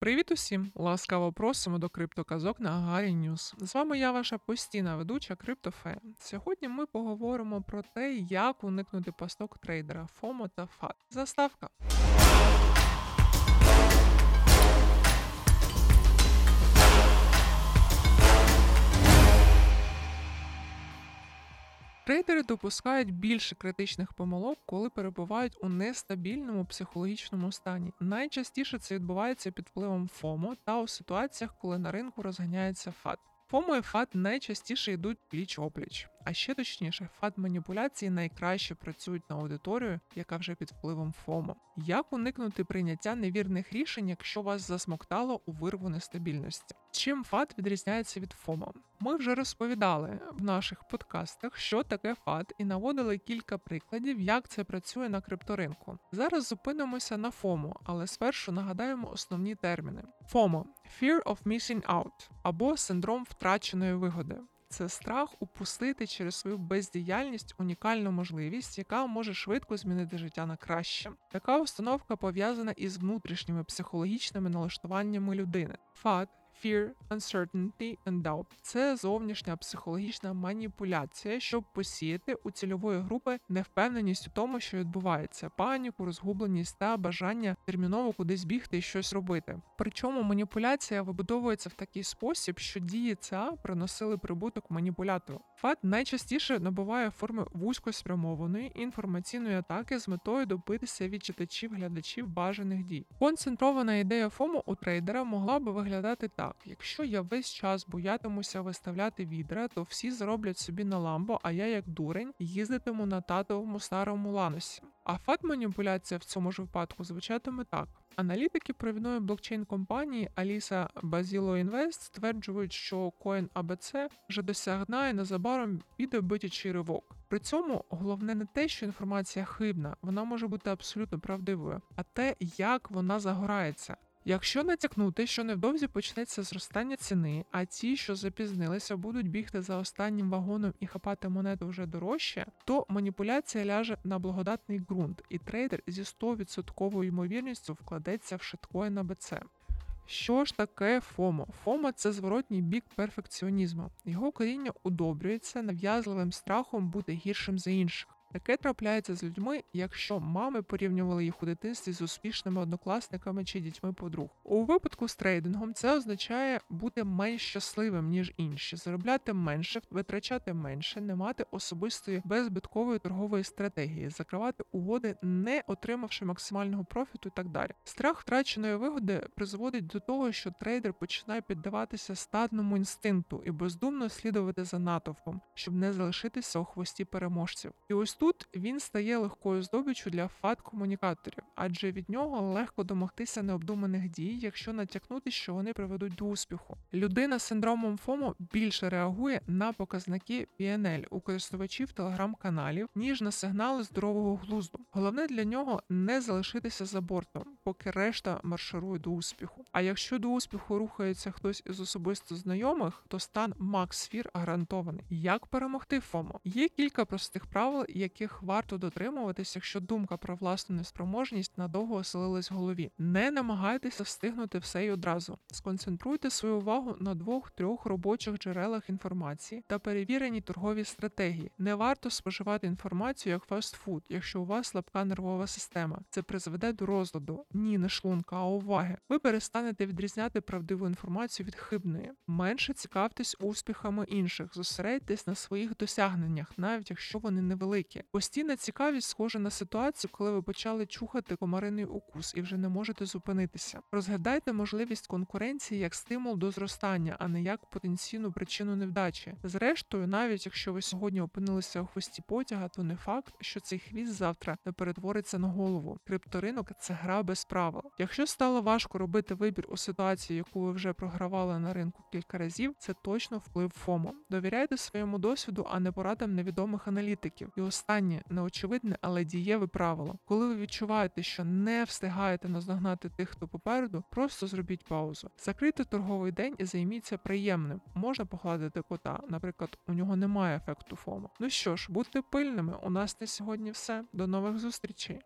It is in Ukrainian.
Привіт усім! Ласкаво просимо до криптоказок на Гарі Ньюс. З вами я, ваша постійна ведуча Криптофея. Сьогодні ми поговоримо про те, як уникнути пасток трейдера FOMO та FUD. Заставка. Трейдери допускають більше критичних помилок, коли перебувають у нестабільному психологічному стані. Найчастіше це відбувається під впливом FOMO та у ситуаціях, коли на ринку розганяється FUD. FOMO і FUD найчастіше йдуть пліч опліч, а ще точніше, FUD маніпуляції найкраще працюють на аудиторію, яка вже під впливом FOMO. Як уникнути прийняття невірних рішень, якщо вас засмоктало у вирву нестабільності? Чим FUD відрізняється від FOMO? Ми вже розповідали в наших подкастах, що таке FUD, і наводили кілька прикладів, як це працює на крипторинку. Зараз зупинимося на FOMO, але спершу нагадаємо основні терміни: FOMO Fear of Missing Out або синдром втраченої вигоди. Це страх упустити через свою бездіяльність унікальну можливість, яка може швидко змінити життя на краще. Така установка пов'язана із внутрішніми психологічними налаштуваннями людини. FUD Fear, uncertainty and doubt – це зовнішня психологічна маніпуляція, щоб посіяти у цільової групи невпевненість у тому, що відбувається, паніку, розгубленість та бажання терміново кудись бігти і щось робити. Причому маніпуляція вибудовується в такий спосіб, що дії ЦА приносили прибуток маніпулятору. FUD найчастіше набуває форми вузькоспрямованої інформаційної атаки з метою добитися від читачів глядачів бажаних дій. Концентрована ідея FOMO у трейдера могла би виглядати так: якщо я весь час боятимуся виставляти ордера, то всі зароблять собі на ламбо, а я, як дурень, їздитиму на татовому старому ланосі. А FUD-маніпуляція в цьому ж випадку звучатиме так: аналітики провідної блокчейн-компанії Alisa Basilo Invest стверджують, що coin ABC вже дно дістає, незабаром піде бичачий ривок. При цьому головне не те, що інформація хибна, вона може бути абсолютно правдивою, а те, як вона загортається. Якщо натякнути, що невдовзі почнеться зростання ціни, а ті, що запізнилися, будуть бігти за останнім вагоном і хапати монету вже дорожче, то маніпуляція ляже на благодатний ґрунт, і трейдер зі 100% ймовірністю вкладеться в shitcoin ABC. Що ж таке FOMO? FOMO це зворотній бік перфекціонізму. Його коріння удобрюється нав'язливим страхом бути гіршим за інших. Таке трапляється з людьми, якщо мами порівнювали їх у дитинстві з успішними однокласниками чи дітьми подруг. У випадку з трейдингом це означає бути менш щасливим ніж інші, заробляти менше, витрачати менше, не мати особистої беззбиткової торгової стратегії, закривати угоди, не отримавши максимального профіту і так далі. Страх втраченої вигоди призводить до того, що трейдер починає піддаватися стадному інстинкту і бездумно слідувати за натовпом, щоб не залишитися у хвості переможців. І ось тут він стає легкою здобиччю для FUD-комунікаторів, адже від нього легко домогтися необдуманих дій, якщо натякнути, що вони приведуть до успіху. Людина з синдромом FOMO більше реагує на показники PNL у користувачів телеграм-каналів, ніж на сигнали здорового глузду. Головне для нього не залишитися за бортом, поки решта марширує до успіху. А якщо до успіху рухається хтось із особисто знайомих, то стан max fear гарантований. Як перемогти FOMO? Є кілька простих правил, які яких варто дотримуватися, якщо думка про власну неспроможність надовго оселилась в голові. Не намагайтеся встигнути все й одразу. Сконцентруйте свою увагу на двох-трьох робочих джерелах інформації та перевіреній торговій стратегії. Не варто споживати інформацію як фастфуд, якщо у вас слабка нервова система. Це призведе до розладу, ні не шлунка, а уваги. Ви перестанете відрізняти правдиву інформацію від хибної. Менше цікавтесь успіхами інших, зосередьтесь на своїх досягненнях, навіть якщо вони невеликі. Постійна цікавість схожа на ситуацію, коли ви почали чухати комариний укус і вже не можете зупинитися. Розглядайте можливість конкуренції як стимул до зростання, а не як потенційну причину невдачі. Зрештою, навіть якщо ви сьогодні опинилися у хвості потяга, то не факт, що цей хвіст завтра не перетвориться на голову. Крипторинок це гра без правил. Якщо стало важко робити вибір у ситуації, яку ви вже програвали на ринку кілька разів, це точно вплив FOMO. Довіряйте своєму досвіду, а не порадам невідомих аналітиків. І останнє неочевидне, але дієве правило. Коли ви відчуваєте, що не встигаєте наздогнати тих, хто попереду, просто зробіть паузу. Закрийте торговий день і займіться приємним. Можна погладити кота, наприклад, у нього немає ефекту FOMO. Ну що ж, будьте пильними. У нас на сьогодні все. До нових зустрічей.